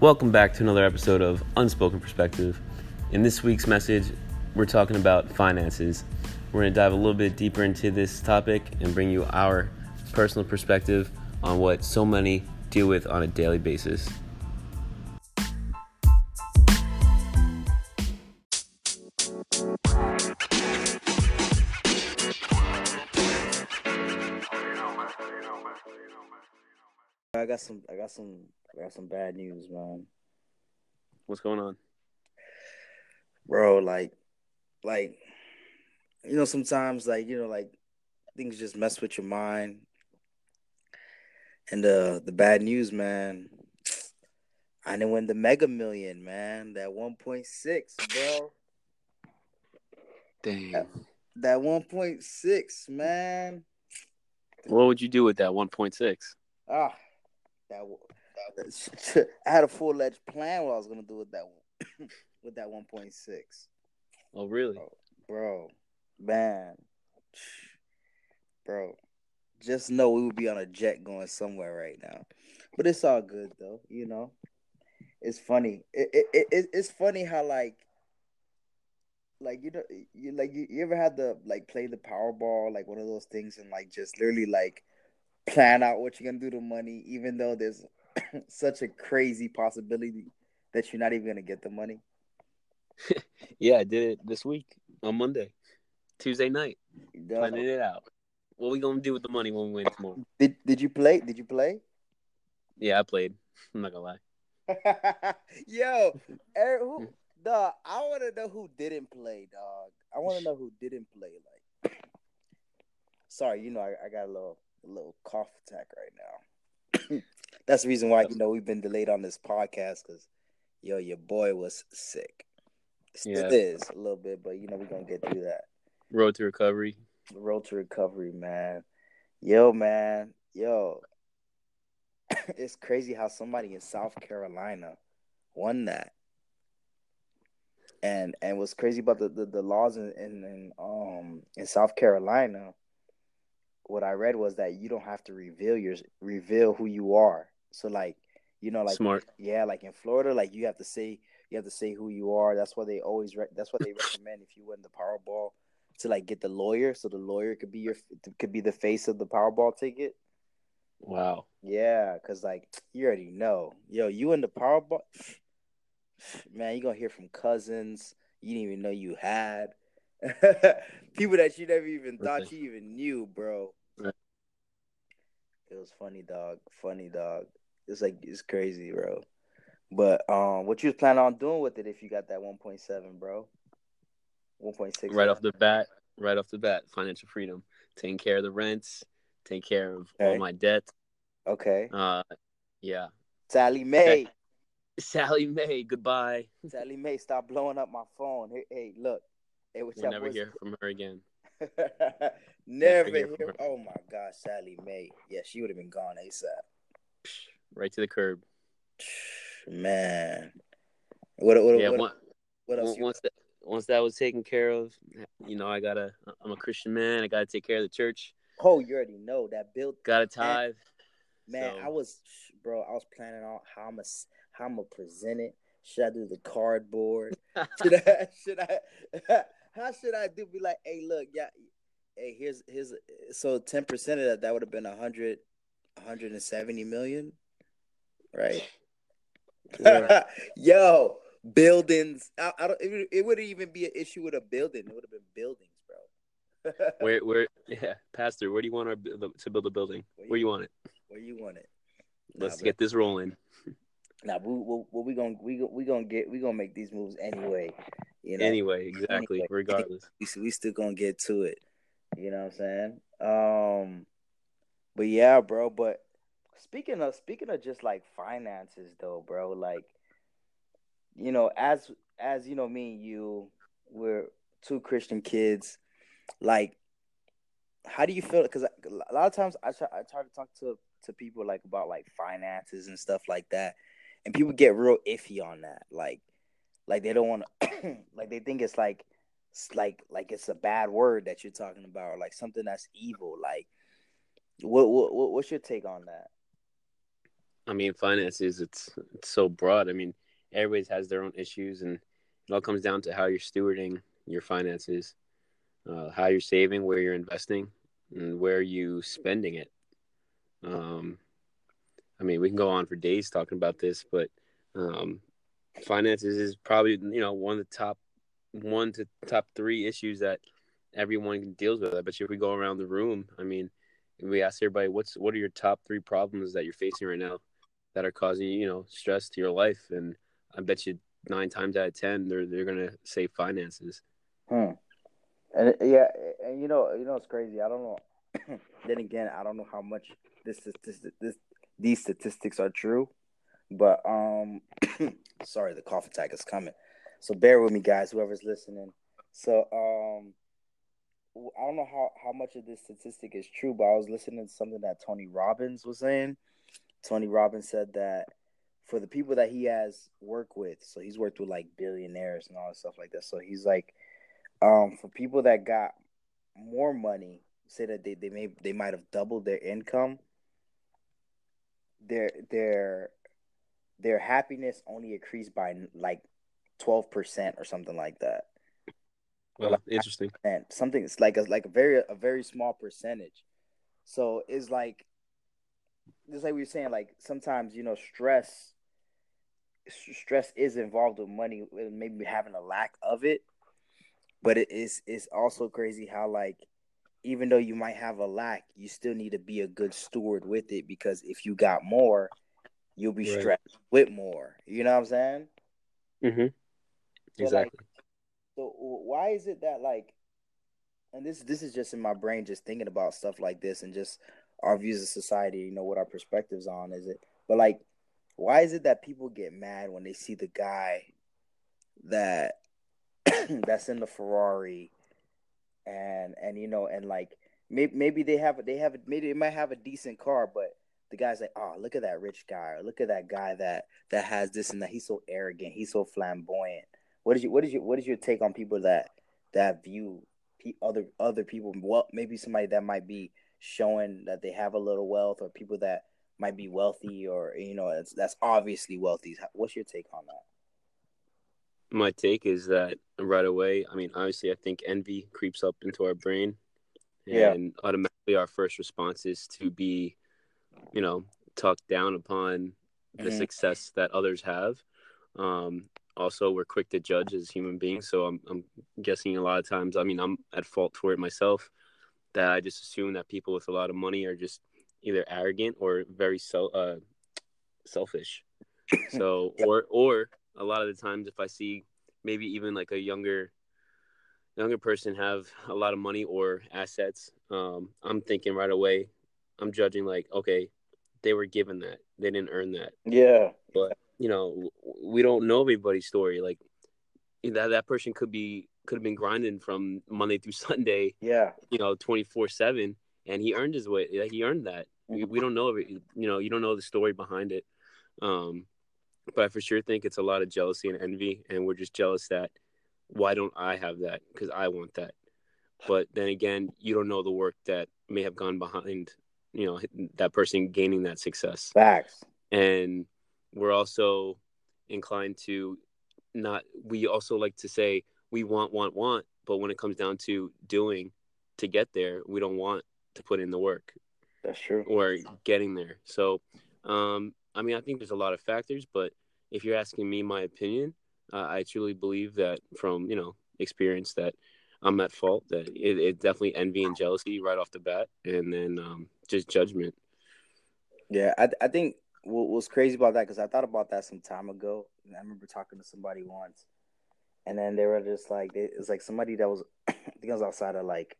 Welcome back to another episode of Unspoken Perspective. In this week's message, we're talking about finances. We're going to dive a little bit deeper into this topic and bring you our personal perspective on what so many deal with on a daily basis. Got some. I got some. I got some bad news, man. What's going on? Bro, like, like, you know, sometimes, like, you know, like, things just mess with your mind. And uh, the bad news, man. I didn't win the Mega Million, man. That one point six, bro. Damn. That, that one point six, man. What would you do with that 1.6? Ah, that, that I had a full fledged plan what I was gonna do with that with that one point six. Oh, really? Bro, bro, man, bro. Just know we would be on a jet going somewhere right now, but it's all good though. You know, it's funny. It, it, it it's funny how like like you know you like you, you ever had the like play the Powerball like one of those things and like just literally like plan out what you're gonna do to money, even though there's such a crazy possibility that you're not even gonna get the money. yeah, I did it this week on Monday, Tuesday night, Duh. planning it out. What we gonna do with the money when we win tomorrow? Did Did you play? Did you play? Yeah, I played. I'm not gonna lie. Yo, Eric, who, hmm. dog? I want to know who didn't play, dog. I want to know who didn't play. Like, sorry, you know, I, I got a little a little cough attack right now. That's the reason why you know we've been delayed on this podcast because yo, your boy was sick. Still Yeah. is a little bit, but you know we're gonna get through that. Road to recovery. Road to recovery, man. Yo, man, yo, it's crazy how somebody in South Carolina won that. And and what's crazy about the, the, the laws in, in, in um in South Carolina, what I read was that you don't have to reveal your reveal who you are. So like you know like Smart. yeah like in Florida like you have to say you have to say who you are. That's why they always re- that's what they recommend if you win the Powerball to like get the lawyer so the lawyer could be your could be the face of the Powerball ticket. Wow. Yeah, cause like you already know, yo, you in the Powerball, man, you gonna hear from cousins you didn't even know you had, people that you never even thought you even knew, bro. It was funny, dog. Funny, dog. It's like it's crazy, bro. But um, what you was planning on doing with it if you got that one point seven, bro? One point six. Right off the bat. Right off the bat. Financial freedom. Taking care of the rents. Take care of all my debt. Okay. Uh, yeah. Sallie Mae. Sallie Mae. Goodbye. Sallie Mae, stop blowing up my phone. Hey, hey look. Hey, what's We'll up, never boys? hear from her again. Never hear hear. from her. Oh my God, Sallie Mae. Yeah, she would have been gone ASAP. Right to the curb. Man, what what Yeah. what, one- what else? Once that once that was taken care of, you know, I gotta. I'm a Christian man. I gotta take care of the church. oh, you already know that build. Gotta tithe. Man, So- I was, bro. I was planning on how I'm a, how I'm gonna present it. Should I do the cardboard? should I? Should I? How should I do? Be like, hey, look, yeah, hey, here's here's so ten percent of that that would have been a hundred, a hundred and seventy million, right? Yeah. Yo, buildings. I, I don't. It, it wouldn't even be an issue with a building. It would have been buildings, bro. where where yeah, Pastor, where do you want our, to build a building? Where you want it? Where you want it? Let's Nah, get this rolling. Nah, we we we, we gonna we we gonna get we gonna make these moves anyway. You know, Anyway, exactly. Anyway. Regardless. we we still gonna get to it. You know what I'm saying? Um, but yeah, bro. But speaking of speaking of just like finances, though, bro. Like, you know, as as you know, me and you, we're two Christian kids. Like, how do you feel? Because a lot of times I try I try to talk to to people like about like finances and stuff like that, and people get real iffy on that. Like, like they don't want to, like they think it's like, like like it's a bad word that you're talking about, or like something that's evil. Like, what what what- what's your take on that? I mean, finances it's it's so broad. I mean, everybody has their own issues, and it all comes down to how you're stewarding your finances, uh, how you're saving, where you're investing, and where you spending it. Um, I mean, we can go on for days talking about this, but um, finances is probably you know one of the top one to top three issues that everyone deals with. I bet you if we go around the room, I mean, we ask everybody what's what are your top three problems that you're facing right now that are causing you know stress to your life, and I bet you nine times out of ten they're they're gonna say finances. Hmm. And yeah, and you know, you know, it's crazy. I don't know. then again, I don't know how much this this this these statistics are true, but um, sorry, the cough attack is coming. So bear with me, guys. Whoever's listening. So um, I don't know how how much of this statistic is true, but I was listening to something that Tony Robbins was saying. Tony Robbins said that for the people that he has worked with, so he's worked with like billionaires and all that stuff like that. So he's like, um, for people that got more money, say that they, they may they might have doubled their income, their their their happiness only increased by like twelve percent or something like that. Well, like interesting. Something it's like a like a very a very small percentage. So it's like just like we were saying, like sometimes you know stress stress is involved with money, maybe having a lack of it. But it is it's also crazy how like even though you might have a lack, you still need to be a good steward with it because if you got more, you'll be right. stressed with more. You know what I'm saying? Mm-hmm. So exactly. Like, so why is it that like, and this this is just in my brain, just thinking about stuff like this and just our views of society. You know what our perspectives on is it? But like, why is it that people get mad when they see the guy that that's in the Ferrari and and you know and like maybe maybe they have they have maybe they might have a decent car, but the guy's like, oh, look at that rich guy, or look at that guy that that has this and that. He's so arrogant. He's so flamboyant. What is your what is your what is your take on people that that view other other people? Well, maybe somebody that might be showing that they have a little wealth, or people that might be wealthy, or you know, that's that's obviously wealthy. What's your take on that? My take is that right away. I mean, obviously, I think envy creeps up into our brain, and yeah. automatically our first response is to be, you know, talk down upon the mm-hmm. success that others have. Um, also we're quick to judge as human beings so I'm, I'm guessing a lot of times i mean i'm at fault for it myself that i just assume that people with a lot of money are just either arrogant or very so uh, selfish so or or a lot of the times if i see maybe even like a younger younger person have a lot of money or assets um, i'm thinking right away i'm judging like okay they were given that. They didn't earn that. Yeah. But you know we don't know everybody's story. Like that that person could be could have been grinding from monday through sunday yeah. you know 24 7 and he earned his way he earned that. We, we don't know you know you don't know the story behind it. Um but i for sure think it's a lot of jealousy and envy and we're just jealous that why don't i have that? Because i want that. But then again you don't know the work that may have gone behind you know that person gaining that success. Facts. And we're also inclined to not we also like to say we want want want but when it comes down to doing to get there we don't want to put in the work that's true. or getting there. So um i mean i think there's a lot of factors but if you're asking me my opinion uh, i truly believe that from you know experience that i'm at fault that it, it definitely envy and jealousy right off the bat. And then um just judgment yeah i, I think what was crazy about that because I thought about that some time ago. I remember talking to somebody once, and then they were just like, it was like somebody that was, I think was outside of like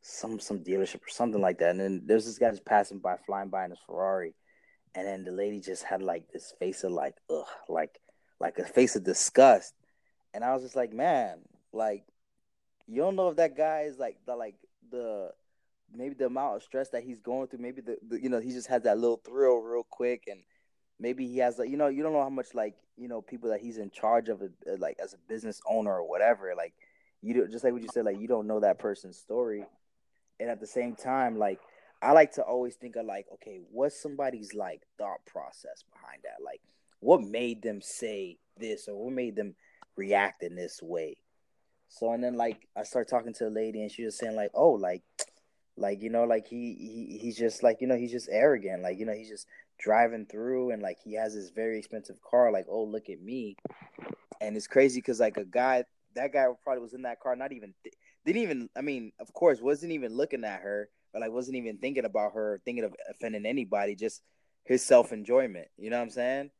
some some dealership or something like that. And then there's this guy just passing by, flying by in his Ferrari, and then the lady just had like this face of like, ugh, like like a face of disgust. And I was just like, man, like you don't know if that guy is like the like the maybe the amount of stress that he's going through, maybe the, the you know he just has that little thrill real quick, and maybe he has like you know you don't know how much like you know people that he's in charge of uh, like as a business owner or whatever. Like you do, just like what you said, like you don't know that person's story, and at the same time, like I like to always think of like, okay, what's somebody's like thought process behind that? Like, what made them say this or what made them react in this way? So and then like I start talking to a lady and she was saying like, oh, like, like you know, like he he he's just like you know he's just arrogant, like you know he's just driving through and like he has this very expensive car, like oh look at me, and it's crazy because like a guy that guy probably was in that car, not even didn't even I mean of course wasn't even looking at her but like wasn't even thinking about her, thinking of offending anybody, just his self enjoyment. You know what I'm saying?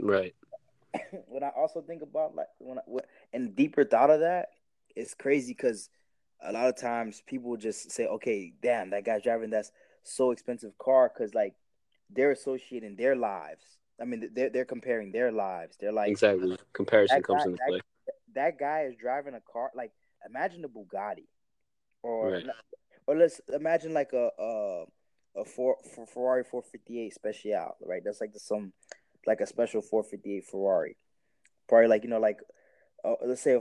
Right. when I also think about like when I, what, and deeper thought of that, it's crazy because a lot of times people just say, "Okay, damn, that guy's driving that's so expensive car," because like they're associating their lives. I mean, they're they're comparing their lives. They're like exactly comparison comes into play. That, that guy is driving a car like imagine a Bugatti, or right or let's imagine like a a, a four, for Ferrari 458 Special, right? That's like the some like a special 458 Ferrari, probably like you know like uh, let's say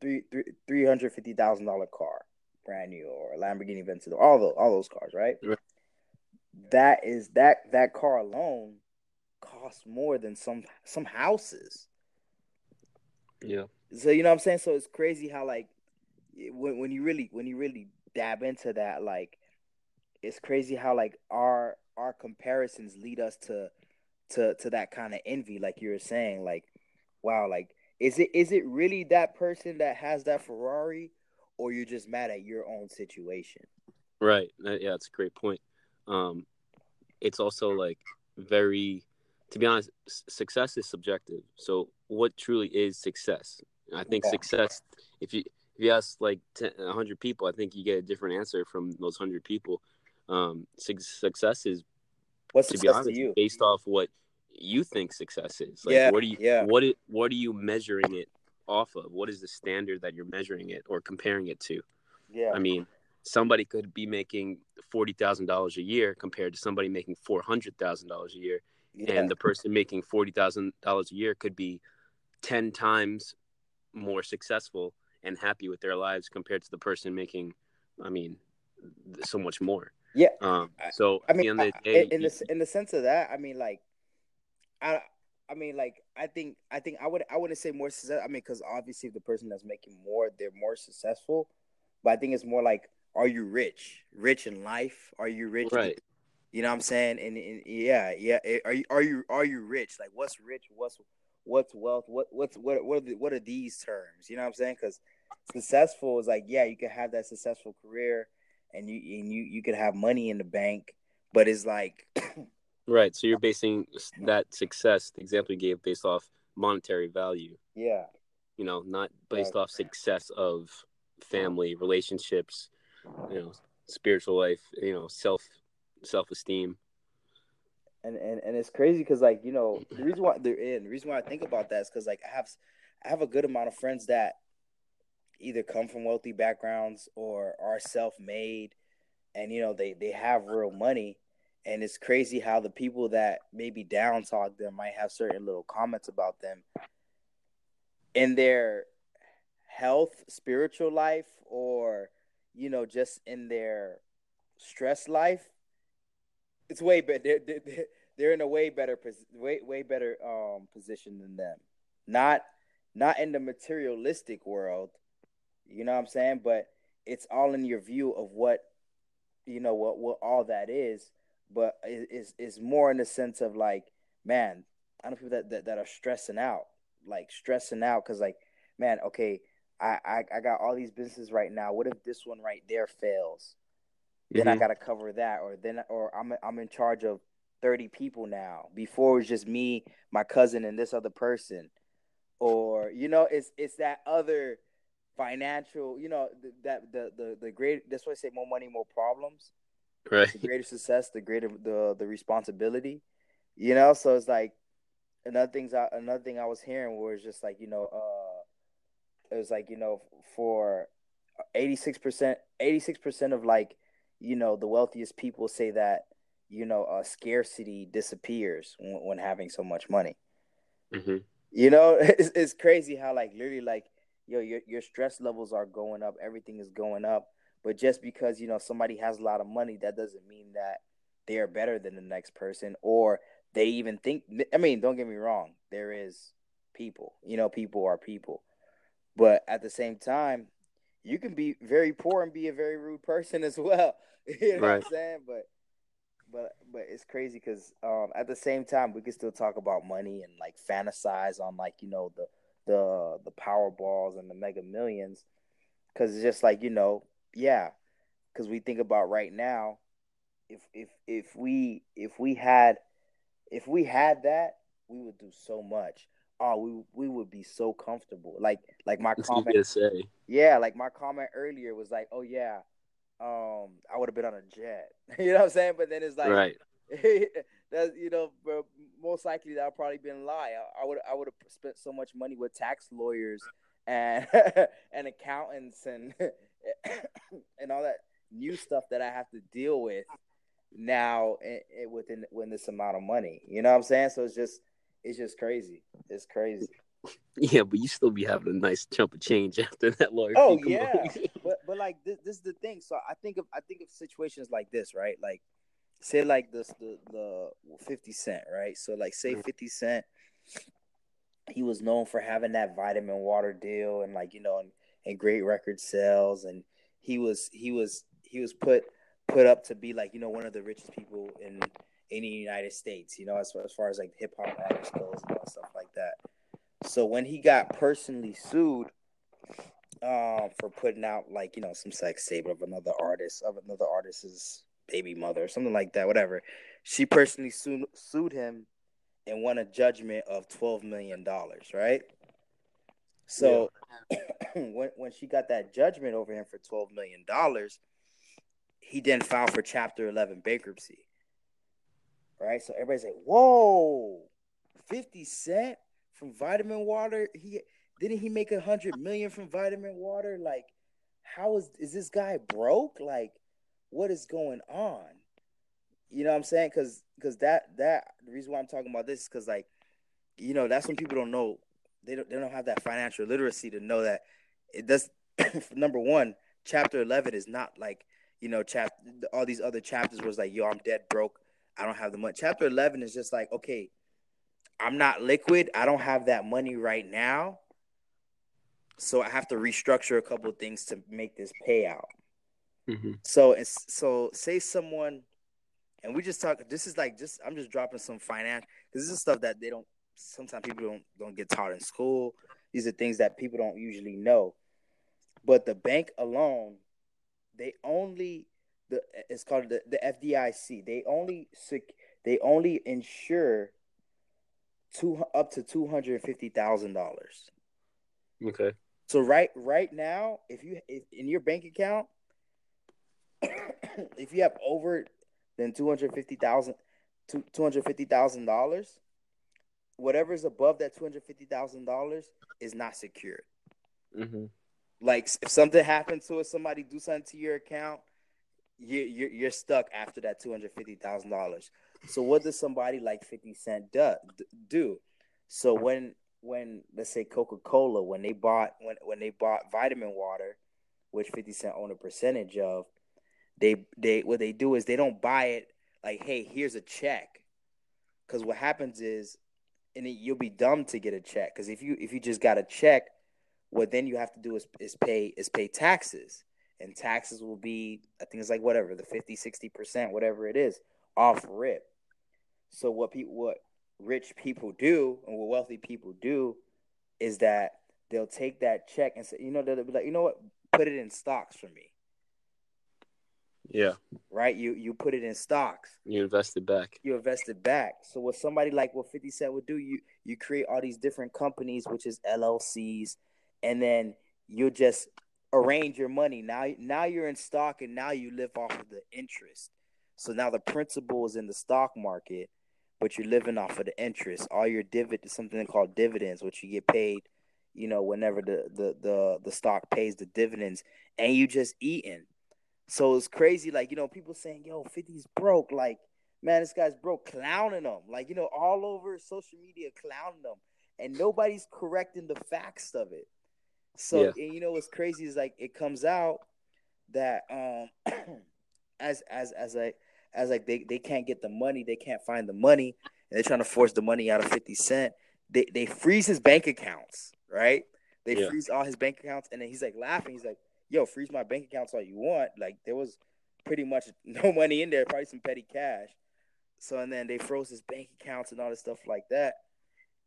three three three hundred fifty thousand dollar car, brand new, or a Lamborghini Aventador, all those all those cars, right? right? That is that that car alone costs more than some some houses. Yeah. So you know what I'm saying? So it's crazy how like when when you really when you really dab into that, like it's crazy how like our our comparisons lead us to to to that kind of envy, like you were saying, like wow, like is it is it really that person that has that Ferrari, or you're just mad at your own situation? Right. Yeah, that's a great point. Um, it's also like very, to be honest, success is subjective. So, what truly is success? I think yeah. success, if you if you ask like 10, 100 people, I think you get a different answer from those 100 people. Um, su- success is, What's to be honest, to based off what you think success is. Like, yeah, what are you, yeah. what it, what are you measuring it off of? What is the standard that you're measuring it or comparing it to? Yeah. I mean, somebody could be making forty thousand dollars a year compared to somebody making four hundred thousand dollars a year, yeah. and the person making forty thousand dollars a year could be ten times more successful and happy with their lives compared to the person making, I mean, so much more. Yeah. Um. So I mean, the day, in the in the sense of that, I mean, like, I. I mean, like, I think, I think I would, I wouldn't say more success. I mean, because obviously the person that's making more, they're more successful. But I think it's more like, are you rich? Rich in life? Are you rich? Right. You know what I'm saying? And, and yeah, yeah. Eh, are you, are you, are you rich? Like, what's rich? What's, what's wealth? What, what's, what, what are the, what are these terms? You know what I'm saying? Because successful is like yeah you can have that successful career and you and you you could have money in the bank but it's like right so you're basing that success the example you gave based off monetary value. Yeah. You know not based off success of family relationships you know spiritual life you know self self-esteem. And and, and it's crazy because like you know the reason why they're in the reason why i think about that is because like i have i have a good amount of friends that either come from wealthy backgrounds or are self-made and you know they they have real money and it's crazy how the people that maybe down talk them might have certain little comments about them in their health spiritual life or you know just in their stress life it's way better they're, they're, they're in a way better way way better um position than them not not in the materialistic world you know what I'm saying? But it's all in your view of what you know what what all that is. But it's it's more in the sense of like, man, I know people that, that, that are stressing out, like stressing out because like, man, okay, I, I I got all these businesses right now. What if this one right there fails? Then mm-hmm. I gotta cover that, or then or I'm I'm in charge of thirty people now. Before it was just me, my cousin, and this other person, or you know, it's it's that other financial, you know, that the the the great. That's why I say more money, more problems. Right. The greater success, the greater the the responsibility. You know, so it's like another things. I, another thing I was hearing was just like you know, uh, it was like you know for eighty six percent, eighty six percent of like you know the wealthiest people say that you know uh, scarcity disappears when, when having so much money. Mm-hmm. You know, it's, it's crazy how like literally like yo, your your stress levels are going up, everything is going up, But just because you know somebody has a lot of money, that doesn't mean that they are better than the next person, or they even think. I mean, don't get me wrong. There is people. You know, people are people. But at the same time, you can be very poor and be a very rude person as well. you know right. what I'm saying? But but but it's crazy because um, at the same time we can still talk about money and like fantasize on like you know the the the Powerballs and the Mega Millions because it's just like you know yeah because we think about right now if if if we if we had if we had that we would do so much. Oh we we would be so comfortable. Like like my comment say. yeah like my comment earlier was like oh yeah um I would have been on a jet. You know what I'm saying? But then it's like right. that's you know most likely that would probably been a lie. I, I would I would have spent so much money with tax lawyers and and accountants and and all that new stuff that I have to deal with now within within this amount of money you know what I'm saying so it's just it's just crazy. It's crazy. Yeah, but you still be having a nice chunk of change after that lawyer. Oh yeah, but but like this, this is the thing. So I think of I think of situations like this, right? Like say like this the the Fifty Cent, right? So like say mm-hmm. Fifty Cent, he was known for having that vitamin water deal and like you know and, and great record sales, and he was he was he was put put up to be like you know one of the richest people in in the United States, you know, as, as far as like hip hop artists goes and stuff like that. So when he got personally sued um, for putting out like, you know, some sex tape of another artist, of another artist's baby mother or something like that, whatever, she personally sued, sued him and won a judgment of $12 million, right? So yeah. when, when she got that judgment over him for $12 million, he then filed for Chapter 11 bankruptcy right? So everybody's like, "Whoa, Fifty Cent from Vitamin Water? He didn't he make a hundred million from Vitamin Water? Like, how is is this guy broke? Like, what is going on? You know what I'm saying? Because because that that the reason why I'm talking about this is because like, you know, that's when people don't know they don't they don't have that financial literacy to know that it does. number one, chapter eleven is not like you know, chap all these other chapters was like, yo, I'm dead broke. I don't have the money. Chapter 11 is just like, okay, I'm not liquid. I don't have that money right now. So I have to restructure a couple of things to make this payout. Mm-hmm. So it's so say someone, and we just talk. This is like just I'm just dropping some finance. This is stuff that they don't. Sometimes people don't don't get taught in school. These are things that people don't usually know. But the bank alone, they only the it's called the, the FDIC. They only they only insure two up to two hundred fifty thousand dollars. Okay. So right right now, if you if in your bank account, if you have over than two hundred fifty thousand two two hundred fifty thousand dollars, whatever is above that two hundred fifty thousand dollars is not secured. Mm-hmm. Like if something happens to it, somebody do something to your account, you you're, you're stuck after that two hundred fifty thousand dollars. So what does somebody like Fifty Cent do? Do so when when let's say Coca Cola when they bought when when they bought Vitamin Water, which Fifty Cent owned a percentage of, they they what they do is they don't buy it like hey here's a check, because what happens is, and it, you'll be dumb to get a check because if you if you just got a check, what then you have to do is is pay is pay taxes. And taxes will be i think it's like whatever the 50 60% whatever it is off rip. So what people what rich people do and what wealthy people do is that they'll take that check and say you know they'll be like you know what? Put it in stocks for me yeah right you you put it in stocks you invest it back you invest it back so what somebody like what 50 cent would do you you create all these different companies which is llcs and then you just arrange your money. Now now you're in stock and now you live off of the interest. So now the principal is in the stock market, but you're living off of the interest. All your dividend something called dividends, which you get paid, you know, whenever the the the, the stock pays the dividends, and you just eating. So it's crazy, like you know, people saying, "Yo, 50's broke." Like, man, this guy's broke, clowning them, like you know, all over social media, clowning them, and nobody's correcting the facts of it. So yeah. and you know what's crazy is like it comes out that um as as as like as like they, they can't get the money, they can't find the money, and they're trying to force the money out of 50 Cent. They they freeze his bank accounts, right? They yeah. freeze all his bank accounts, and then he's like laughing. He's like, "Yo, freeze my bank accounts all you want." Like there was pretty much no money in there, probably some petty cash. So and then they froze his bank accounts and all this stuff like that.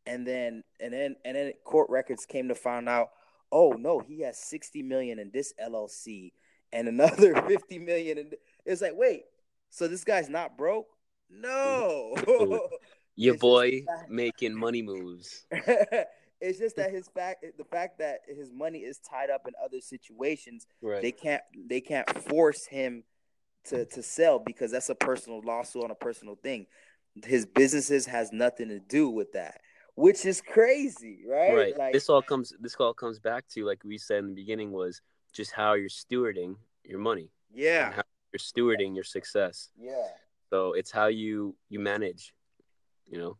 And then and then and then court records came to find out, oh no, he has 60 million in this LLC and another 50 million and it's like, wait, so this guy's not broke? No. Your it's boy making money moves. It's just that his fact the fact that his money is tied up in other situations, right. they can't they can't force him to to sell because that's a personal lawsuit on a personal thing. His businesses has nothing to do with that, which is crazy, right? Right. Like, this all comes this all comes back to like we said in the beginning was just how you're stewarding your money. Yeah. how you're stewarding your success. Yeah. So it's how you you manage, you know.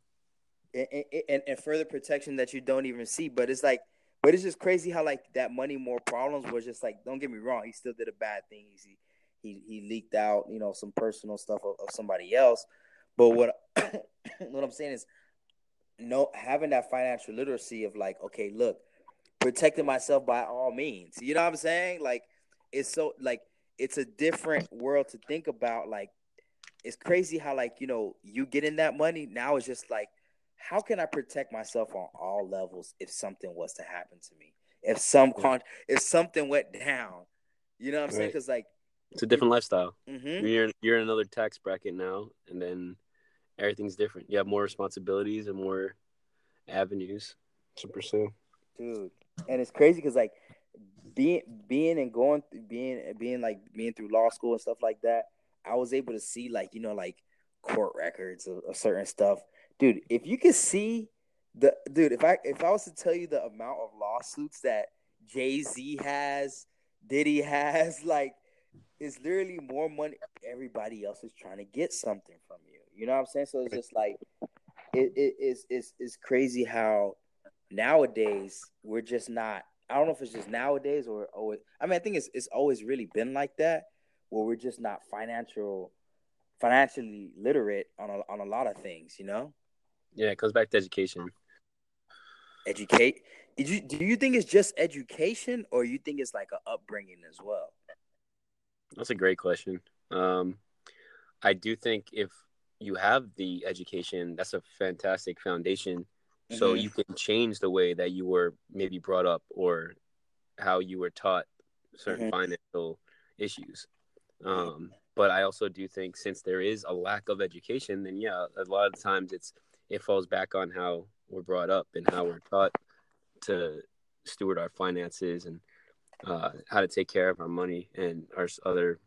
And, and, and further protection that you don't even see, but it's like, but it's just crazy how like that money more problems was just like. Don't get me wrong, he still did a bad thing. He he he leaked out, you know, some personal stuff of, of somebody else. But what what I'm saying is, no, having that financial literacy of like, okay, look, protecting myself by all means. You know what I'm saying? Like, it's so like it's a different world to think about. Like, it's crazy how like you know you get in that money now. It's just like, how can I protect myself on all levels if something was to happen to me? If some con, if something went down, you know what I'm right. saying? Because like it's a different lifestyle. Mm-hmm. You're you're in another tax bracket now, and then everything's different. You have more responsibilities and more avenues to pursue. Dude, and it's crazy because like being being and going being being like being through law school and stuff like that, I was able to see like you know like court records of, of certain stuff. Dude, if you could see the dude, if I if I was to tell you the amount of lawsuits that Jay Z has, Diddy has, like it's literally more money. Everybody else is trying to get something from you. You know what I'm saying? So it's just like it, it it's it's it's crazy how nowadays we're just not. I don't know if it's just nowadays or always. I mean, I think it's it's always really been like that, where we're just not financial, financially literate on a on a lot of things. You know? Yeah, it goes back to education. Educate. Did you do you think it's just education, or you think it's like an upbringing as well? That's a great question. Um, I do think if you have the education, that's a fantastic foundation. Mm-hmm. So you can change the way that you were maybe brought up or how you were taught certain mm-hmm. financial issues. Um, but I also do think since there is a lack of education, then yeah, a lot of times it's it falls back on how we're brought up and how we're taught to steward our finances and uh, how to take care of our money and our other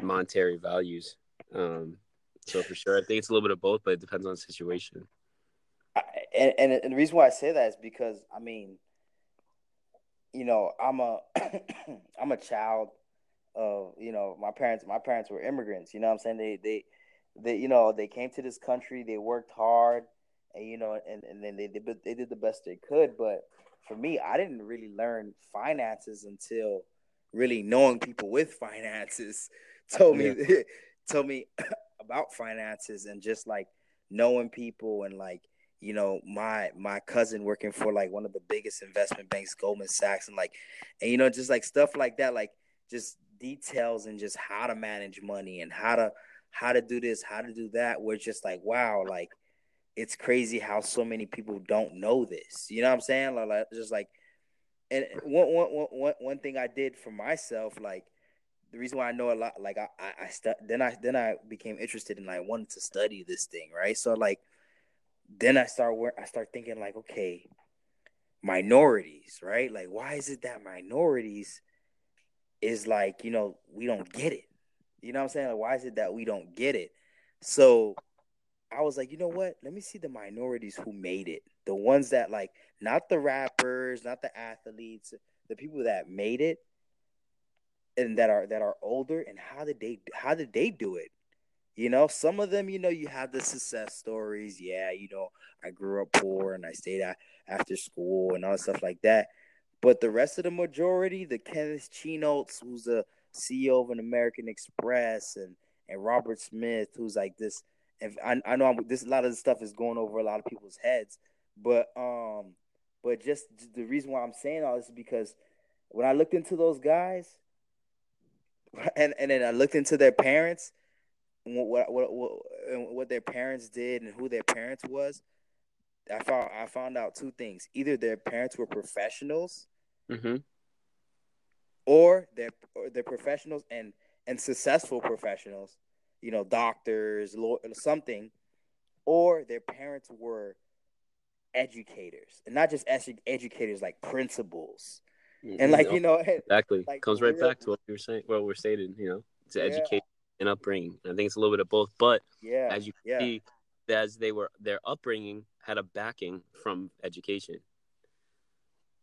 monetary values. Um, so for sure, I think it's a little bit of both, but it depends on the situation. And, and, and the reason why I say that is because I mean, you know, I'm a I'm a child of you know my parents. My parents were immigrants. You know, what I'm saying they they they you know they came to this country. They worked hard, and you know, and and then they did they did the best they could. But for me, I didn't really learn finances until really knowing people with finances told me yeah. told me about finances and just like knowing people and like you know my my cousin working for like one of the biggest investment banks Goldman Sachs and like and you know just like stuff like that like just details and just how to manage money and how to how to do this how to do that we're just like wow like it's crazy how so many people don't know this. You know what I'm saying? Like, just like, and one, one, one, one thing I did for myself, like the reason why I know a lot, like I, I, I stu- then I, then I became interested in like wanting to study this thing, right? So like, then I start where I start thinking like, okay, minorities, right? Like, why is it that minorities is like, you know, we don't get it? You know what I'm saying? Like, why is it that we don't get it? So I was like, you know what? Let me see the minorities who made it. The ones that like not the rappers, not the athletes, the people that made it and that are that are older and how did they how did they do it? You know, some of them, you know, you have the success stories. Yeah, you know, I grew up poor and I stayed at, after school and all stuff like that. But the rest of the majority, the Kenneth Chenaults, who's a CEO of an American Express, and and Robert Smith, who's like this. And I, I know I'm, this a lot of this stuff is going over a lot of people's heads, but um, but just the reason why I'm saying all this is because when I looked into those guys, and and then I looked into their parents, what what what what their parents did and who their parents was. I found I found out two things. Either their parents were professionals, mm-hmm. Or they're or they're professionals and and successful professionals, you know, doctors, law, something, or their parents were educators, and not just educators like principals, mm-hmm. and like you know, exactly like, comes right real, back to what we were saying, what we're stating. You know, to yeah. educate and upbringing. I think it's a little bit of both, but yeah, as you yeah. see, as they were their upbringing had a backing from education.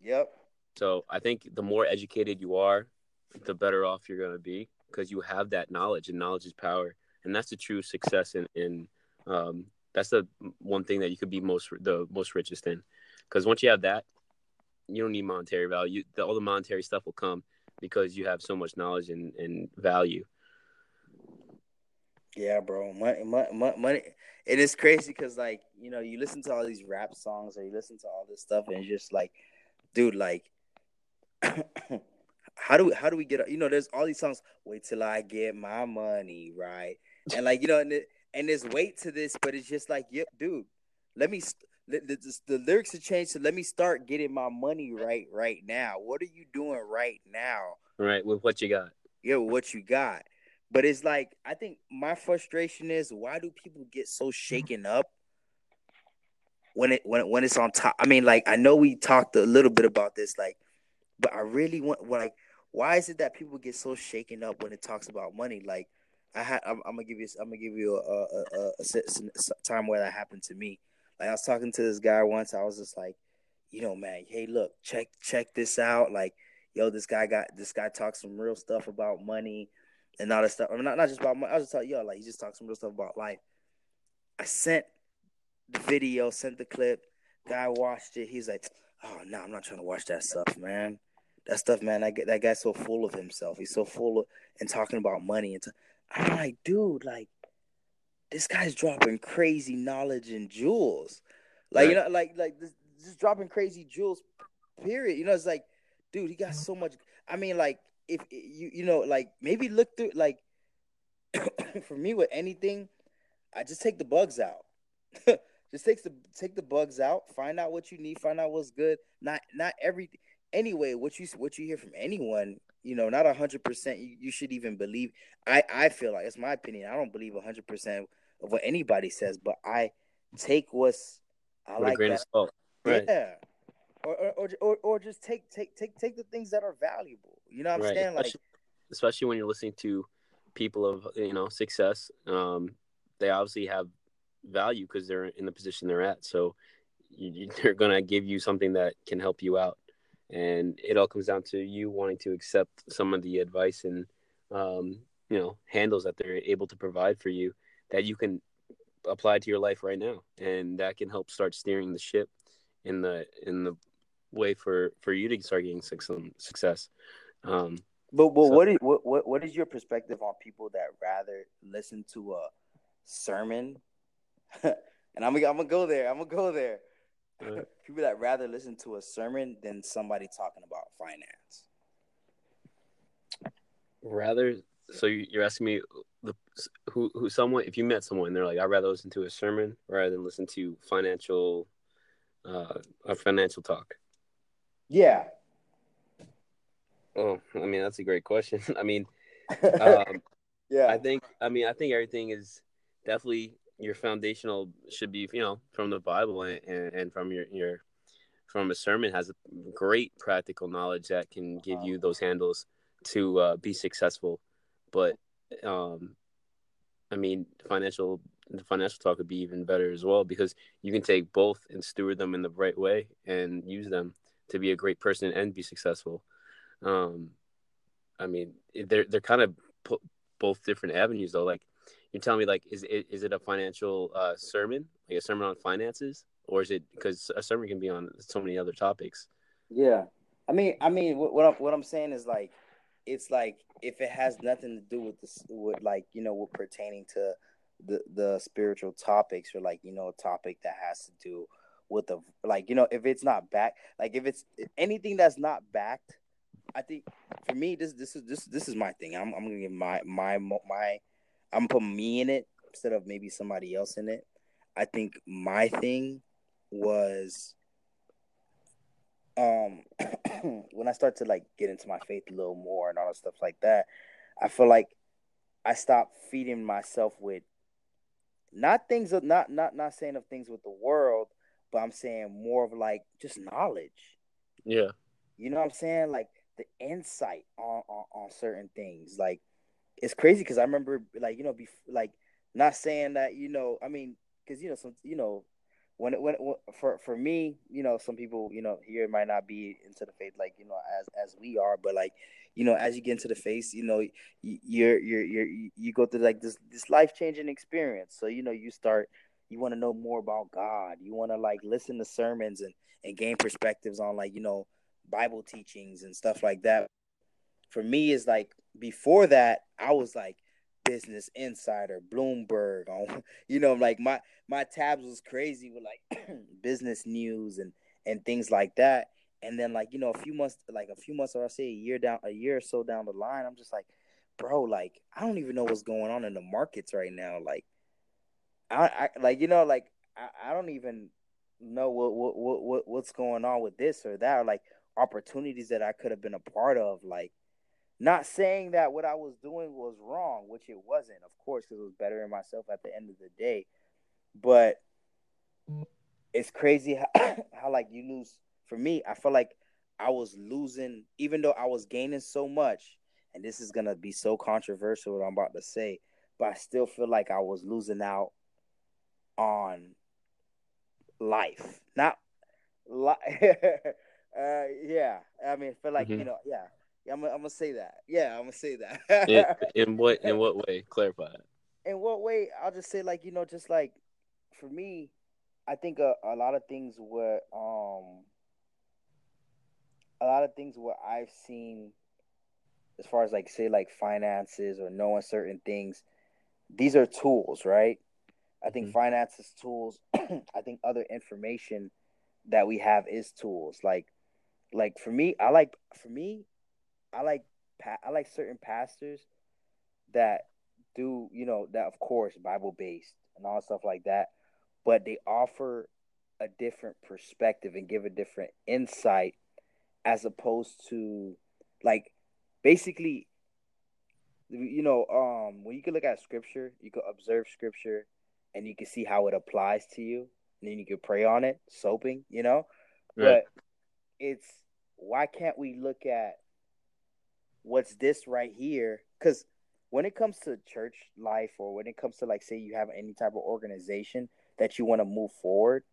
Yep. So I think the more educated you are, the better off you're going to be because you have that knowledge, and knowledge is power, and that's the true success in in um, that's the one thing that you could be most the most richest in. Because once you have that you don't need monetary value. The, all the monetary stuff will come because you have so much knowledge and, and value. Yeah bro. Money, money, money it is crazy because like you know you listen to all these rap songs or you listen to all this stuff and it's just like dude like how do we how do we get you know there's all these songs wait till i get my money right and like you know and it, and there's weight to this, but it's just like, yep, dude, let me. The, the, the lyrics have changed, so let me start getting my money right right now. What are you doing right now? Right with what you got. Yeah, what you got. But it's like I think my frustration is why do people get so shaken up when it when when it's on top? I mean, like I know we talked a little bit about this, like, but I really want like why is it that people get so shaken up when it talks about money? Like I had. I'm, I'm, gonna give you. I'm gonna give you a, a, a, a, time where that happened to me. Like I was talking to this guy once. I was just like, you know, man. Hey, look, check check this out. Like, yo, this guy got this guy talks some real stuff about money and all that stuff. I mean, not not just about money. I was just talking, yo, like he just talks some real stuff about life. I sent the video, sent the clip. Guy watched it. He's like, oh no, I'm not trying to watch that stuff, man. That stuff, man. That that guy's so full of himself. He's so full of and talking about money and. T- I'm like, dude, like this guy's dropping crazy knowledge and jewels. Like, right. you know, like like this, just dropping crazy jewels, period. You know, it's like, dude, he got so much. I mean, like, if you you know, like maybe look through like for me with anything, I just take the bugs out. just takes the take the bugs out, find out what you need, find out what's good. Not not everything anyway, what you what you hear from anyone you know, not hundred percent. You should even believe. I I feel like it's my opinion. I don't believe hundred percent of what anybody says, but I take what's I With like that. of. Right. Yeah. Or, or, or, or just take take take take the things that are valuable. You know what I'm right. saying? Especially, like especially when you're listening to people of you know success, um, they obviously have value because they're in the position they're at. So you, they're gonna give you something that can help you out and it all comes down to you wanting to accept some of the advice and um, you know handles that they're able to provide for you that you can apply to your life right now. And that can help start steering the ship in the in the way for for you to start getting some success. Um but but so, what, is, what what what is your perspective on people that rather listen to a sermon? And i'm I'm gonna go there i'm gonna go there People that rather listen to a sermon than somebody talking about finance. Rather, so you're asking me the who who someone if you met someone they're like I'd rather listen to a sermon rather than listen to financial uh a financial talk. Yeah. Oh, I mean that's a great question. I mean, um, yeah, I think I mean I think everything is definitely your foundational should be you know from the bible and, and from your your from a sermon has a great practical knowledge that can give you those handles to uh, be successful. But um i mean financial the financial talk would be even better as well because you can take both and steward them in the right way and use them to be a great person and be successful. Um i mean they're they're kind of both different avenues though. Like you're telling me like is it is it a financial uh, sermon? Like a sermon on finances? Or is it because a sermon can be on so many other topics. Yeah. I mean i mean what, what i'm what i'm saying is like it's like if it has nothing to do with this, with like you know, with pertaining to the the spiritual topics or like you know, a topic that has to do with the like you know, if it's not back, like if it's anything that's not backed, I think for me this this is this this is my thing. I'm I'm gonna give my my my I'm gonna put me in it instead of maybe somebody else in it. I think my thing was um when I start to like get into my faith a little more and all that stuff like that, I feel like I stopped feeding myself with not things of not not not saying of things with the world, but I'm saying more of like just knowledge. Yeah. You know what I'm saying? Like the insight on on, on certain things. Like it's crazy because I remember like you know be like not saying that you know I mean because you know some you know when it, when, when for for me, you know, some people, you know, here might not be into the faith like you know as as we are, but like you know, as you get into the faith, you know, you're you're you're you go through like this this life changing experience. So you know, you start you want to know more about God. You want to like listen to sermons and and gain perspectives on like you know Bible teachings and stuff like that. For me, is like before that, I was like Business Insider, Bloomberg, on you know, like my my tabs was crazy with like business news and and things like that. And then like you know, a few months, like a few months, or I say a year down, a year or so down the line, I'm just like, bro, like I don't even know what's going on in the markets right now. Like, I, I like you know, like I, I don't even know what, what what what what's going on with this or that, or like opportunities that I could have been a part of, like not saying that what I was doing was wrong, which it wasn't, of course, because it was bettering myself at the end of the day. But it's crazy how, how like you lose. For me, I feel like I was losing, even though I was gaining so much. And this is gonna be so controversial what I'm about to say, but I still feel like I was losing out on life, not li- uh, yeah. I mean, feel like mm-hmm. you know, yeah yeah, I'm, I'm gonna say that. Yeah, I'm gonna say that. in, in what in what way? Clarify. In what way? I'll just say like you know, just like for me, I think a, a lot of things were um a lot of things what I've seen as far as like say like finances or knowing certain things, these are tools, right? I think mm-hmm. finances tools. I think other information that we have is tools. Like like for me, I like for me, I like I like certain pastors that do you know that of course Bible based and all stuff like that, but they offer a different perspective and give a different insight as opposed to like basically you know um when you can look at scripture you can observe scripture and you can see how it applies to you and then you can pray on it soaping you know right. but it's why can't we look at what's this right here? Because when it comes to church life or when it comes to like say you have any type of organization that you want to move forward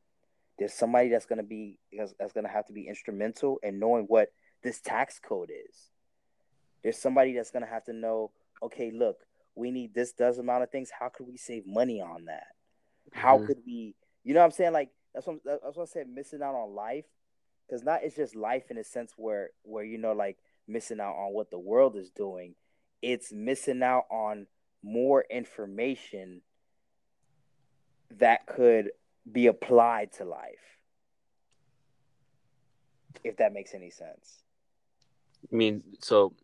there's somebody that's going to be that's going to have to be instrumental in knowing what this tax code is. There's somebody that's going to have to know okay look we need this does amount of things. How could we save money on that? How mm-hmm. could we you know what i'm saying? Like that's what, that's what i said missing out on life. Because not it's just life in a sense where where you know like missing out on what the world is doing. It's missing out on more information that could be applied to life. If that makes any sense. I mean, so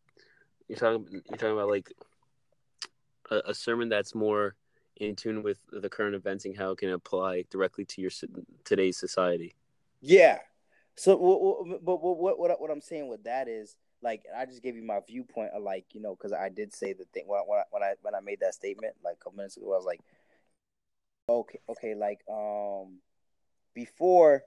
you're talking you're talking about like a, a sermon that's more in tune with the current events and how it can apply directly to your today's society. Yeah. So, but what, what what what I'm saying with that is like I just gave you my viewpoint of like you know because I did say the thing when I, when I when I made that statement like a couple minutes ago I was like okay okay like um before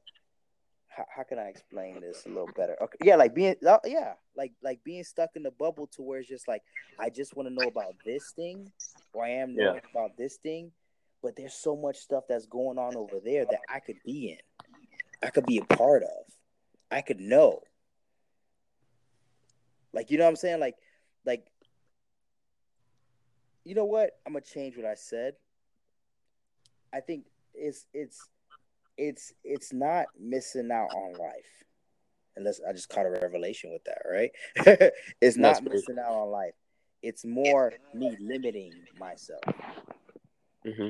how, how can I explain this a little better? Okay yeah like being uh, yeah like like being stuck in the bubble to where it's just like I just want to know about this thing or I am knowing yeah. about this thing but there's so much stuff that's going on over there that I could be in. I could be a part of. I could know like you know what I'm saying? Like like you know what? I'm gonna change what I said. I think it's it's it's it's not missing out on life. unless I just caught a revelation with that, right? it's not missing out on life. It's more me limiting myself. Mm-hmm.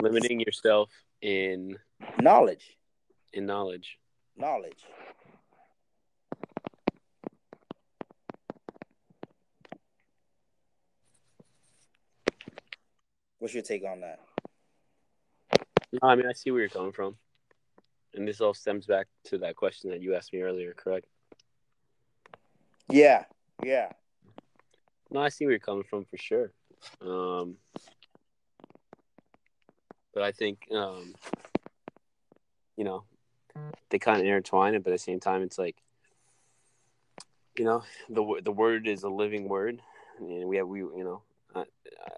Limiting yourself in knowledge. In knowledge. Knowledge. What's your take on that? No, I mean I see where you're coming from, and this all stems back to that question that you asked me earlier, correct? Yeah, yeah. No, I see where you're coming from for sure. Um, but I think, um, you know, they kind of intertwine it, but at the same time, it's like, you know, the the word is a living word, and we have we you know, I,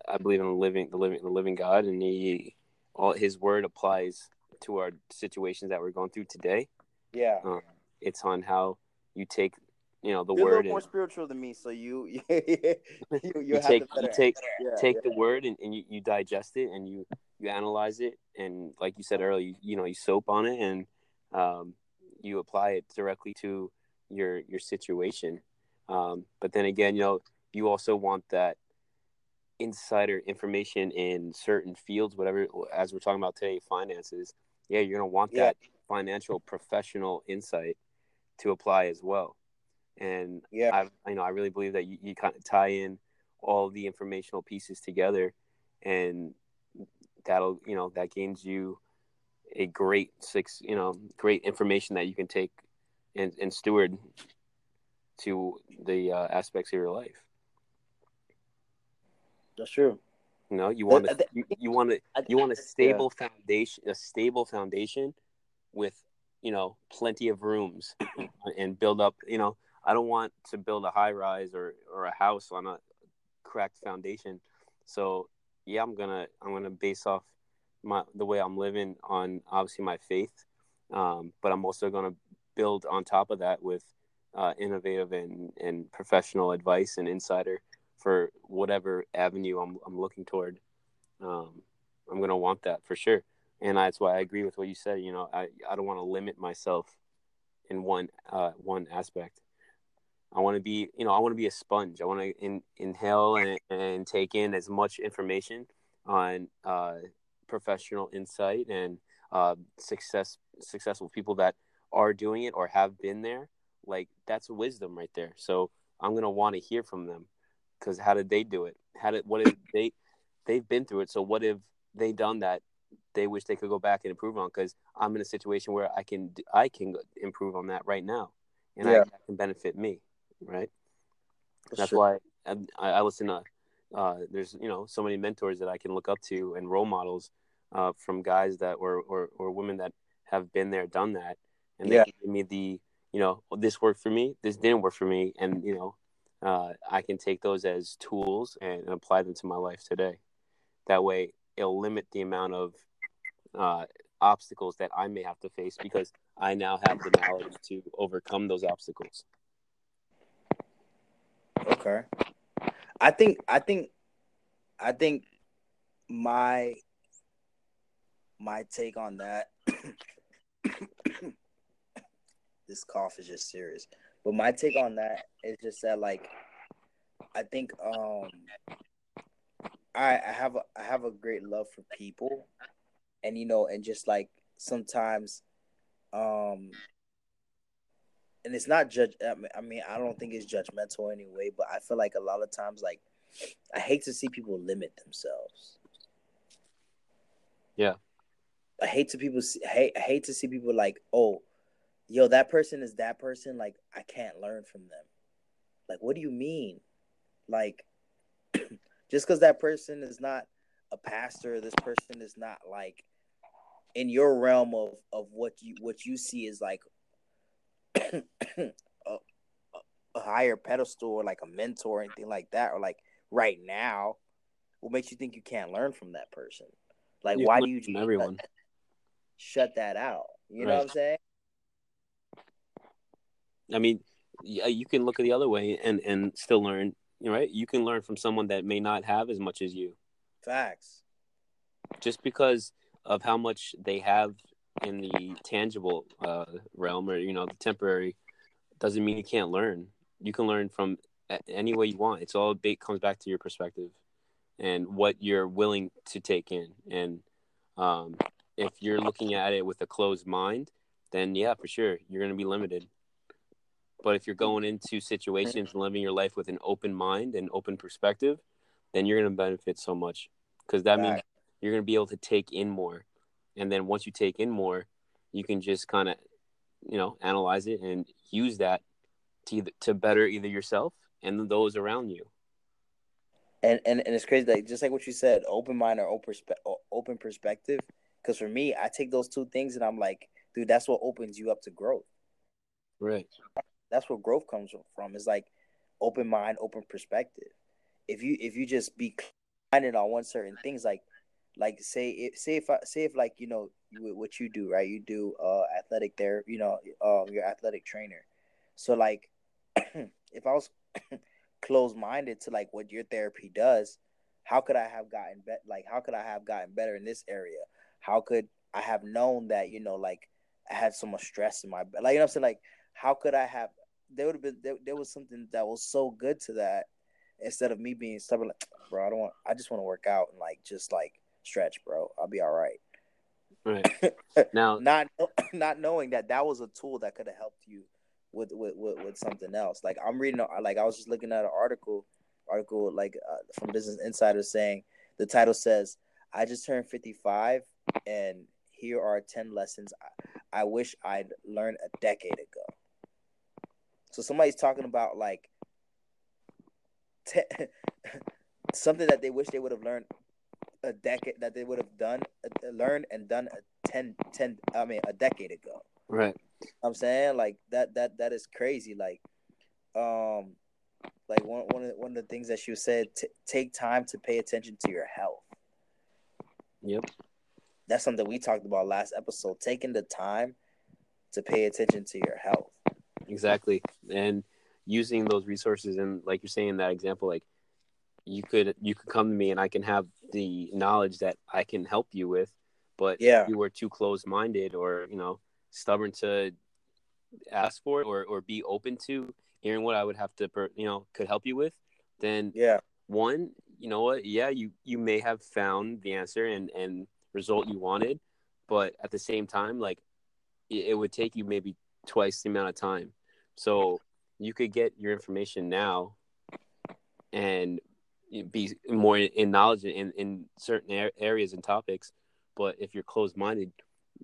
I believe in the living the living the living God, and he all his word applies to our situations that we're going through today. Yeah, um, it's on how you take you know the You're word. a little more spiritual than me, so you you, you, you, you take you take yeah, take yeah. the word and, and you, you digest it and you you analyze it and like you said earlier, you, you know you soap on it and um, you apply it directly to your your situation. Um, but then again, you know you also want that insider information in certain fields, whatever. As we're talking about today, finances. Yeah, you're gonna want yeah. that financial professional insight to apply as well. And yeah, I, you know, I really believe that you, you kind of tie in all the informational pieces together, and that'll, you know, that gains you a great six, you know, great information that you can take and, and steward to the uh, aspects of your life. That's true. You know, you want to, you, you want to, you want a stable yeah. foundation, a stable foundation with, you know, plenty of rooms and build up, you know, I don't want to build a high rise or, or a house on a cracked foundation. So yeah, I'm gonna I'm gonna base off my the way I'm living on obviously my faith, um, but I'm also gonna build on top of that with uh, innovative and, and professional advice and insider for whatever avenue I'm I'm looking toward. Um, I'm gonna want that for sure, and that's why I agree with what you said. You know, I I don't want to limit myself in one uh, one aspect. I want to be, you know, I want to be a sponge. I want to in, inhale and, and take in as much information on uh, professional insight and uh, success, successful people that are doing it or have been there. Like that's wisdom right there. So I'm gonna want to hear from them because how did they do it? How did what if they? They've been through it. So what if they done that they wish they could go back and improve on? Because I'm in a situation where I can I can improve on that right now, and yeah. I, can benefit me right? That's, why I, I, listen to. Uh, there's you know so many mentors that I can look up to and role models uh, from guys that were or or women that have been there, done that, and yeah. they give me the you know this worked for me, this didn't work for me, and you know uh, I can take those as tools and, apply them to my life today. That way, it'll limit the amount of uh, obstacles that I may have to face because I now have the knowledge to overcome those obstacles. Okay. I think I think I think my my take on that this cough is just serious. But my take on that is just that like I think um I I have a I have a great love for people and you know and just like sometimes um and it's not judge. I mean, I don't think it's judgmental anyway, but I feel like a lot of times, like, I hate to see people limit themselves. Yeah, I hate to people. See, hate I hate to see people like, oh, yo, that person is that person. Like, I can't learn from them. Like, what do you mean? Like, just because that person is not a pastor, this person is not like in your realm of of what you what you see is like a, a higher pedestal or like a mentor or anything like that, or like right now, what makes you think you can't learn from that person? Like, you why do you everyone shut, shut, that out? You right. know what I'm saying? I mean, you can look at the other way and and still learn. Right? You can learn from someone that may not have as much as you. Facts. Just because of how much they have in the tangible uh, realm or you know the temporary doesn't mean you can't learn. You can learn from any way you want. It's all it comes back to your perspective and what you're willing to take in. And um, if you're looking at it with a closed mind, then yeah, for sure, you're going to be limited. But if you're mm. going into situations and living your life with an open mind and open perspective, then you're going to benefit so much because that means you're going to be able to take in more. And then once you take in more, you can just kind of, you know, analyze it and use that to to better either yourself and those around you. And and, and it's crazy, like just like what you said, open mind or open open perspective. Because for me, I take those two things and I'm like, dude, that's what opens you up to growth. Right. That's where growth comes from. Is like open mind, open perspective. If you if you just be minded on one certain things, like like say if say if I, say if like you know what you do right, you do uh athletic there, you know, um, your athletic trainer. So like, if I was closed minded to like what your therapy does, how could I have gotten better? Like, how could I have gotten better in this area? How could I have known that you know like I had so much stress in my like you know I'm saying like how could I have there would have been there, there was something that was so good to that instead of me being stubborn like bro I don't want I just want to work out and like just like stretch bro. I'll be all right. Right. Now not not knowing that that was a tool that could have helped you with, with with with something else. Like I'm reading like I was just looking at an article article like uh, from Business Insider saying the title says I just turned 55 and here are 10 lessons I, I wish I'd learned a decade ago. So somebody's talking about like te- something that they wish they would have learned a decade that they would have done uh, learned and done a 10 10 I mean a decade ago. Right. I'm saying like that that that is crazy like um like one one of the, one of the things that she said t- take time to pay attention to your health. Yep that's something we talked about last episode taking the time to pay attention to your health exactly. And using those resources and like you're saying that example like you could you could come to me and i can have the knowledge that i can help you with but yeah. you were too close minded or you know stubborn to ask for it or, or be open to hearing what i would have to you know could help you with then yeah. one you know what? Yeah you you may have found the answer and and result you wanted, but at the same time, like it, it would take you maybe twice the amount of time. So you could get your information now and be more in knowledge in, in certain areas and topics. But if you're closed minded,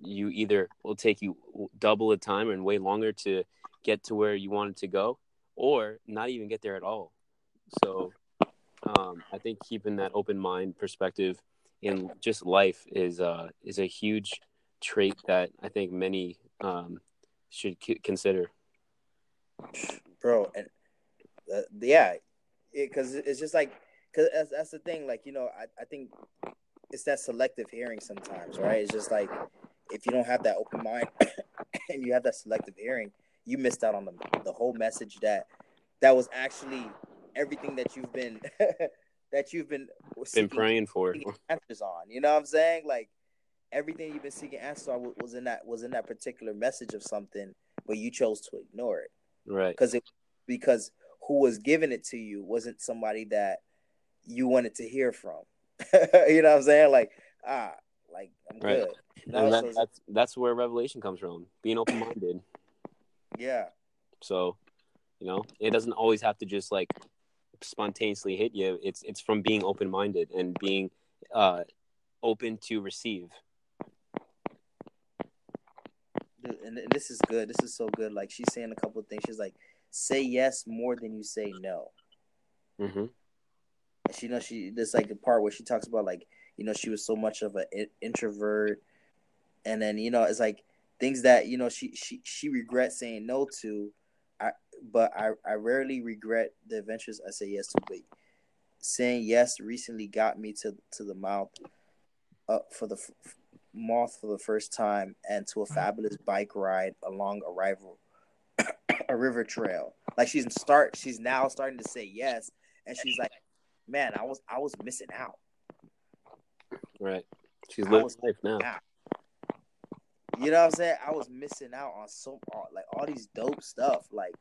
you either will take you double the time and way longer to get to where you wanted to go, or not even get there at all. So um, I think keeping that open mind perspective in just life is uh is a huge trait that I think many um should c- consider. Bro, and uh, yeah, because it, it's just like because that's, that's the thing. Like you know, I I think it's that selective hearing sometimes, right? It's just like if you don't have that open mind and you have that selective hearing, you missed out on the the whole message that that was actually everything that you've been that you've been been praying for answers on. You know what I'm saying? Like everything you've been seeking answers on was in that was in that particular message of something, but you chose to ignore it. Right. Because it because who was giving it to you wasn't somebody that you wanted to hear from. you know what I'm saying? Like ah, like I'm right. good. Know? and that, so that's that's where revelation comes from. Being open minded. Yeah. So, you know, it doesn't always have to just like spontaneously hit you. It's it's from being open minded and being uh, open to receive. And, and this is good. This is so good. Like she's saying a couple of things. She's like, say yes more than you say no. Mm-hmm. And she you know she there's like the part where she talks about like you know she was so much of an introvert, and then you know it's like things that you know she she she regrets saying no to I but I, I rarely regret the adventures I say yes to. But saying yes recently got me to to the mouth up for the moth for the first time and to a mm. fabulous bike ride along a rival a river trail. Like she's start she's now starting to say yes, and she's like, "Man, I was I was missing out." Right. She's living life now. Out. You know what I'm saying? I was missing out on so like all these dope stuff. Like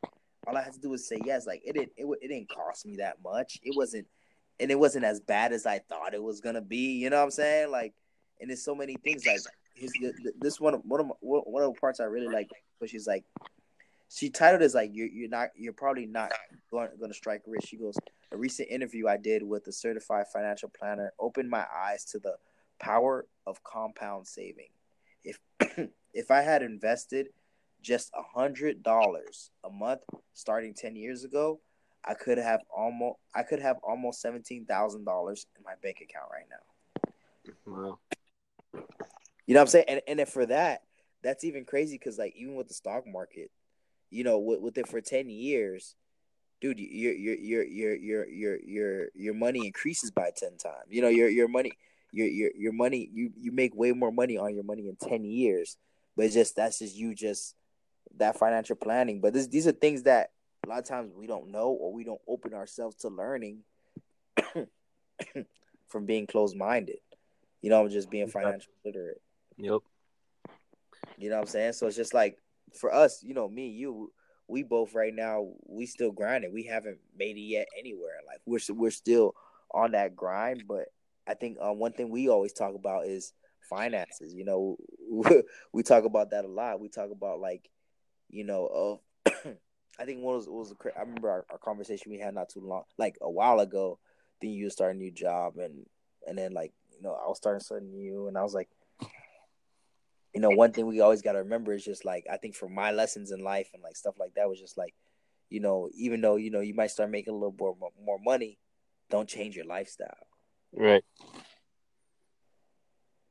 all I had to do was say yes. Like it didn't it, it didn't cost me that much. It wasn't and it wasn't as bad as I thought it was gonna be. You know what I'm saying? Like and there's so many things like his this one one of one of the parts I really like, but she's like she titled is like you're you're not you're probably not going, going to strike rich. She goes a recent interview I did with a certified financial planner opened my eyes to the power of compound saving. If if I had invested just a hundred dollars a month starting ten years ago, I could have almost I could have almost seventeen thousand dollars in my bank account right now. Wow. You know what I'm saying? And and for that, that's even crazy because like even with the stock market, you know, with, with it for ten years, dude, your your your your your your your your money increases by ten times. You know, your your money your your your money you you make way more money on your money in 10 years. But it's just that's just you just that financial planning. But this these are things that a lot of times we don't know or we don't open ourselves to learning from being closed-minded. You know I'm just being financial literate yep you know what i'm saying so it's just like for us you know me you we both right now we still grinding we haven't made it yet anywhere like we're we're still on that grind but I think um, one thing we always talk about is finances. You know, we talk about that a lot. We talk about like, you know, of I think one was was I remember our, our, conversation we had not too long, like a while ago. Then you start a new job, and and then like you know I was starting something new, and I was like, you know, one thing we always got to remember is just like I think for my lessons in life and like stuff like that was just like, you know, even though you know you might start making a little more more money, don't change your lifestyle. Right.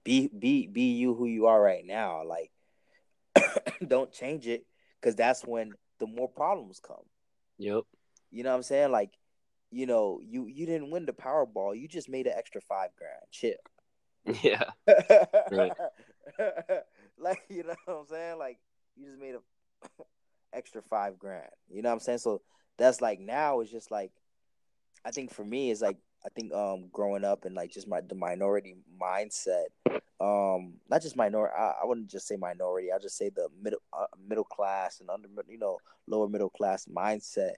Be be be you who you are right now. Like don't change it because that's when the more problems come. Yep. You know what I'm saying? Like, you know, you you didn't win the Powerball. You just made an extra five grand. Chip. Yeah. right. like, you know what I'm saying? Like, you just made a extra five grand. You know what I'm saying? So that's like now it's just like I think for me it's like I think um growing up and like just my the minority mindset, um not just minority. I, I wouldn't just say minority. I'll just say the middle uh, middle class and under you know lower middle class mindset.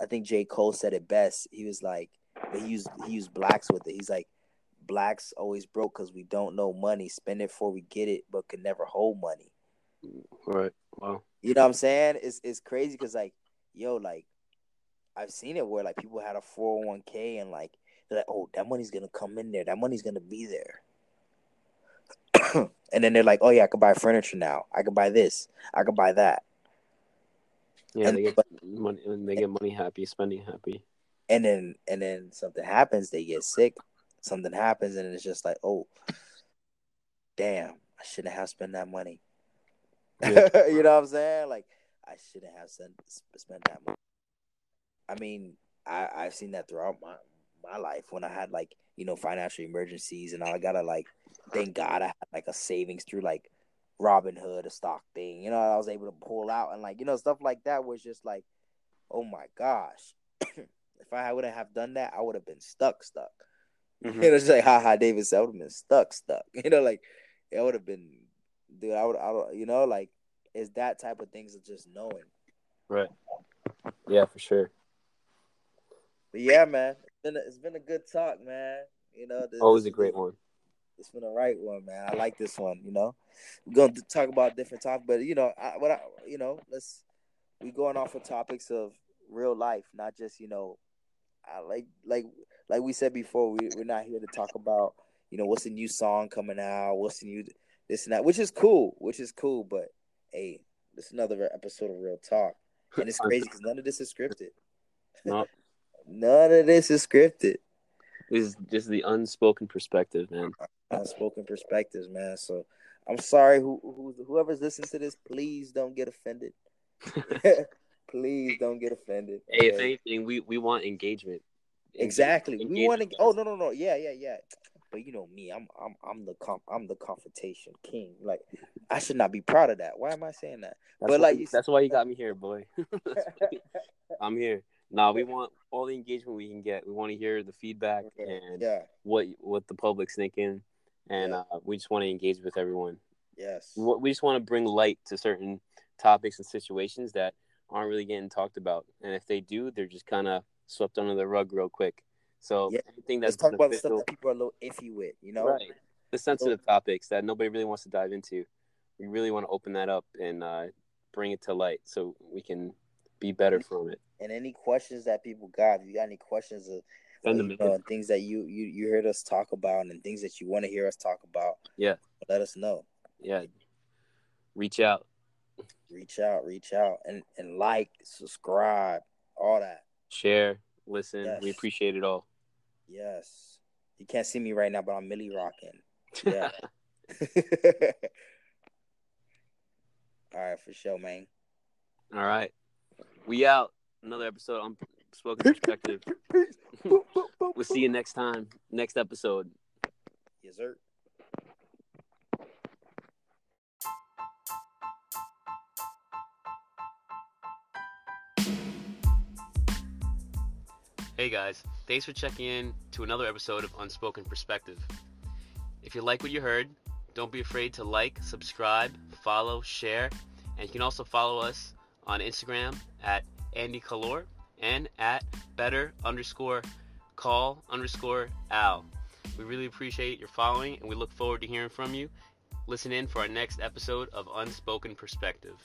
I think J Cole said it best. He was like, he used he used blacks with it. He's like, blacks always broke because we don't know money. Spend it before we get it, but can never hold money. Right. Wow. You know what I'm saying? It's it's crazy because like, yo, like, I've seen it where like people had a 401k and like they're like, oh, that money's gonna come in there. That money's gonna be there. and then they're like, oh yeah, I could buy furniture now. I could buy this. I could buy that. Yeah, and, they get but, money. They get money happy, spending happy. And then and then something happens. They get sick. Something happens, and it's just like, oh, damn, I shouldn't have spent that money. Yeah. you know what I'm saying? Like, I shouldn't have spent spent that money. I mean, I I've seen that throughout my my life when I had like you know financial emergencies and all I gotta like thank God I had like a savings through like Robinhood, a stock thing. You know, I was able to pull out and like you know stuff like that was just like, oh my gosh, if I wouldn't have done that, I would have been stuck, stuck. Mm-hmm. You know, just like haha, David I would have been stuck, stuck. You know, like it would have been, dude. I would, I would, you know, like it's that type of things of just knowing. Right. Yeah, for sure. But yeah, man, it's been a, it's been a good talk, man. You know, this, always a great one. It's been a right one, man. I like this one. You know, we're gonna talk about different topics, but you know, I, what I, you know, let's we going off of topics of real life, not just you know, I like like like we said before, we we're not here to talk about you know what's the new song coming out, what's the new this and that, which is cool, which is cool, but hey, this is another episode of Real Talk, and it's crazy because none of this is scripted. No, None of this is scripted. This is just the unspoken perspective, man. Unspoken perspectives, man. So I'm sorry, who, who whoever's listening to this, please don't get offended. please don't get offended. Hey, if anything, we we want engagement. Exactly. We want to. Oh no no no yeah yeah yeah. But you know me, I'm I'm I'm the com- I'm the confrontation king. Like I should not be proud of that. Why am I saying that? That's but like you, that's why you got me here, boy. I'm here. Nah, we want all the engagement we can get. We want to hear the feedback and yeah. what what the public's thinking, and yeah. uh, we just want to engage with everyone. Yes. We just want to bring light to certain topics and situations that aren't really getting talked about, and if they do, they're just kind of swept under the rug real quick. So Yeah. anything that's talk about the stuff that people are a little iffy with, you know? right, the sensitive topics that nobody really wants to dive into. We really want to open that up and uh, bring it to light so we can be better from it. And any questions that people got, if you got any questions of you know, and things that you, you you heard us talk about and things that you want to hear us talk about, Yeah. let us know. Yeah, reach out. Reach out, reach out, and and like, subscribe, all that. Share, listen. We appreciate it all. Yes. You can't see me right now, but I'm Milly rocking. Yeah. all right, for sure, man. all right. We out. Another episode on Spoken Perspective. we'll see you next time, next episode. Yes, sir. Hey guys, thanks for checking in to another episode of Unspoken Perspective. If you like what you heard, don't be afraid to like, subscribe, follow, share, and you can also follow us on Instagram at Andy Kalor and at better underscore call underscore Al. We really appreciate your following and we look forward to hearing from you. Listen in for our next episode of Unspoken Perspective.